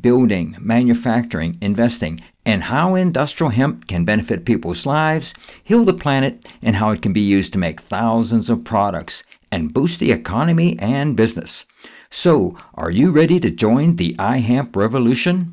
building, manufacturing, investing, and how industrial hemp can benefit people's lives, heal the planet, and how it can be used to make thousands of products and boost the economy and business. So, are you ready to join the iHemp revolution?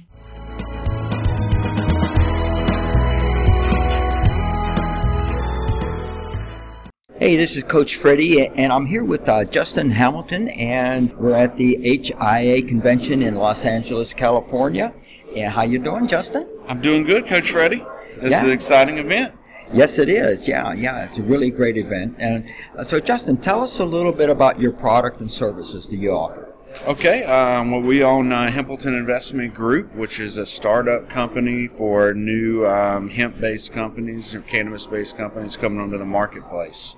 Hey, this is Coach Freddie, and I'm here with uh, Justin Hamilton, and we're at the HIA convention in Los Angeles, California. And how you doing, Justin? I'm doing good, Coach Freddie. This Yeah. is an exciting event. Yes, it is. Yeah, yeah, it's a really great event. And uh, so, Justin, tell us a little bit about your product and services that you offer. Okay, um, well, we own uh, Hempleton Investment Group, which is a startup company for new um, hemp-based companies or cannabis-based companies coming onto the marketplace.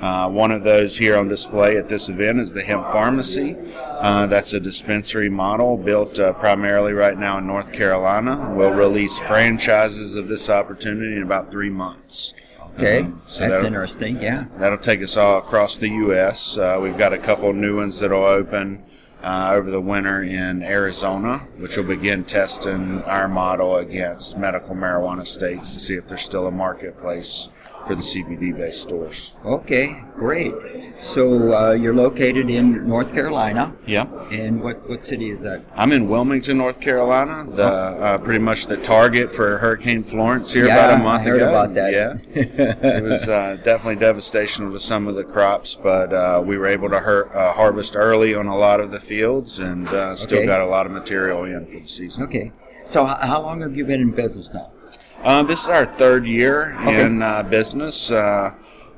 Uh, one of those here on display at this event is the Hemp Farmacy. Uh, that's a dispensary model built uh, primarily right now in North Carolina. We'll release franchises of this opportunity in about three months. Okay, Um, so that's interesting. Yeah. That'll take us all across the U.S. Uh, we've got a couple new ones that'll open uh, over the winter in Arizona, which will begin testing our model against medical marijuana states to see if there's still a marketplace for the CBD-based stores. Okay, great. So uh, you're located in North Carolina, Yeah, and what what city is that? I'm in Wilmington, North Carolina. The uh, pretty much the target for Hurricane Florence here Yeah, about a month I heard ago. about that. Yeah. it was uh, definitely devastational to some of the crops, but uh, we were able to her- uh, harvest early on a lot of the fields and uh, still Okay. got a lot of material in for the season. Okay. So how long have you been in business now? Uh, this is our third year Okay. in uh, business. Uh,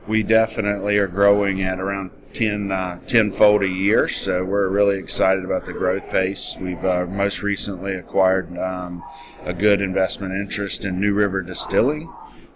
we definitely are growing at around 10 uh, tenfold a year, so we're really excited about the growth pace. We've uh, most recently acquired um, a good investment interest in New River Distilling.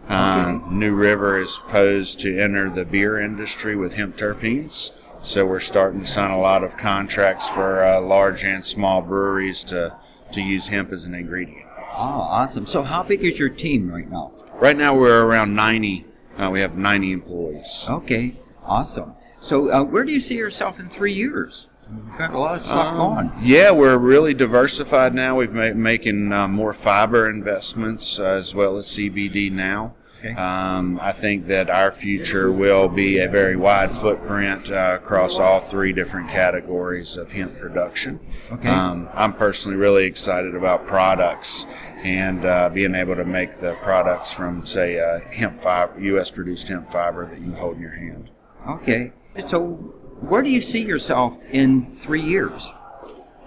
Uh, New River is posed to enter the beer industry with hemp terpenes. So we're starting to sign a lot of contracts for uh, large and small breweries to, to use hemp as an ingredient. Oh, awesome. So how big is your team right now? Right now we're around 90. Uh, we have 90 employees. Okay, awesome. So uh, where do you see yourself in three years? You've got a lot of stuff Um, going. Yeah, we're really diversified now. We've made making uh, more fiber investments uh, as well as CBD now. Okay. Um, I think that our future will be a very wide footprint uh, across all three different categories of hemp production. Okay. Um, I'm personally really excited about products and uh, being able to make the products from, say, uh, hemp fiber, U.S. produced hemp fiber that you hold in your hand. Okay. So where do you see yourself in three years?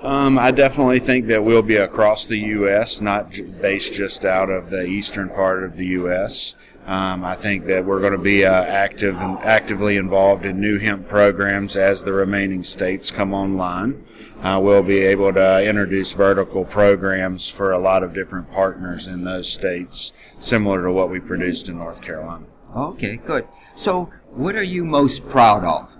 Um, I definitely think that we'll be across the U.S., not j- based just out of the eastern part of the U.S. Um, I think that we're going to be uh, active and actively involved in new hemp programs as the remaining states come online. Uh, we'll be able to introduce vertical programs for a lot of different partners in those states, similar to what we produced in North Carolina. Okay, good. So what are you most proud of?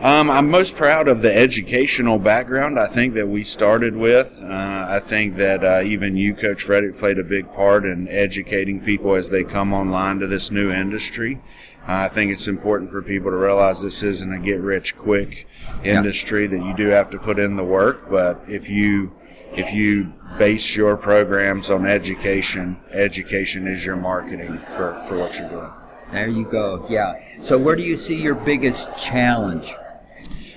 Um, I'm most proud of the educational background I think that we started with. Uh, I think that uh, even you, Coach Freddie, played a big part in educating people as they come online to this new industry. Uh, I think it's important for people to realize this isn't a get rich quick industry that you do have to put in the work. But if you if you base your programs on education, education is your marketing for, for what you're doing. There you go. Yeah. So where do you see your biggest challenge?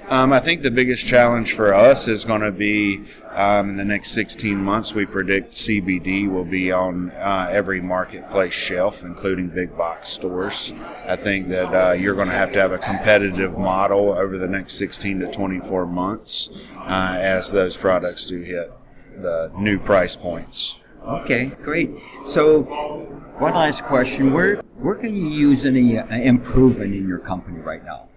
Um, I think the biggest challenge for us is going to be um, in the next 16 months. We predict CBD will be on uh, every marketplace shelf, including big box stores. I think that uh, you're going to have to have a competitive model over the next 16 to 24 months uh, as those products do hit the new price points. Okay, great. So one last question: Where where can you use any uh, improvement in your company right now?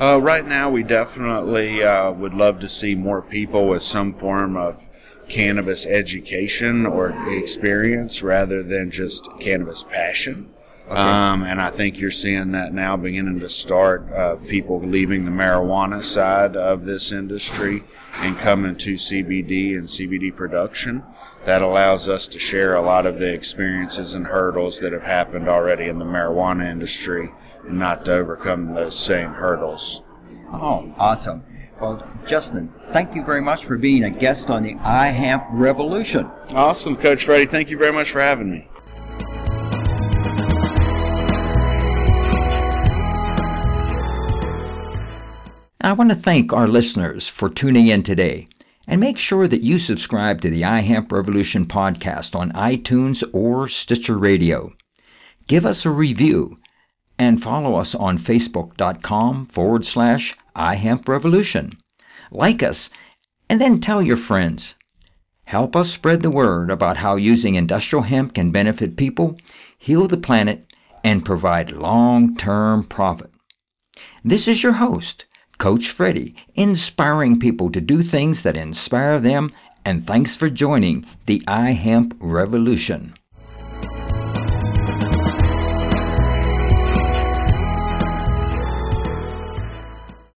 Uh, right now, we definitely uh, would love to see more people with some form of cannabis education or experience rather than just cannabis passion. Okay. Um, and I think you're seeing that now beginning to start. Uh, people leaving the marijuana side of this industry and coming to CBD and CBD production. That allows us to share a lot of the experiences and hurdles that have happened already in the marijuana industry and not to overcome those same hurdles. Oh, awesome. Well, Justin, thank you very much for being a guest on the iHemp Revolution. Awesome, Coach Freddie. Thank you very much for having me. I want to thank our listeners for tuning in today. And make sure that you subscribe to the iHemp Revolution podcast on iTunes or Stitcher Radio. Give us a review and follow us on facebook.com forward slash iHempRevolution. Like us and then tell your friends. Help us spread the word about how using industrial hemp can benefit people, heal the planet, and provide long term profit. This is your host, Coach Freddie, inspiring people to do things that inspire them, and thanks for joining the iHemp Revolution.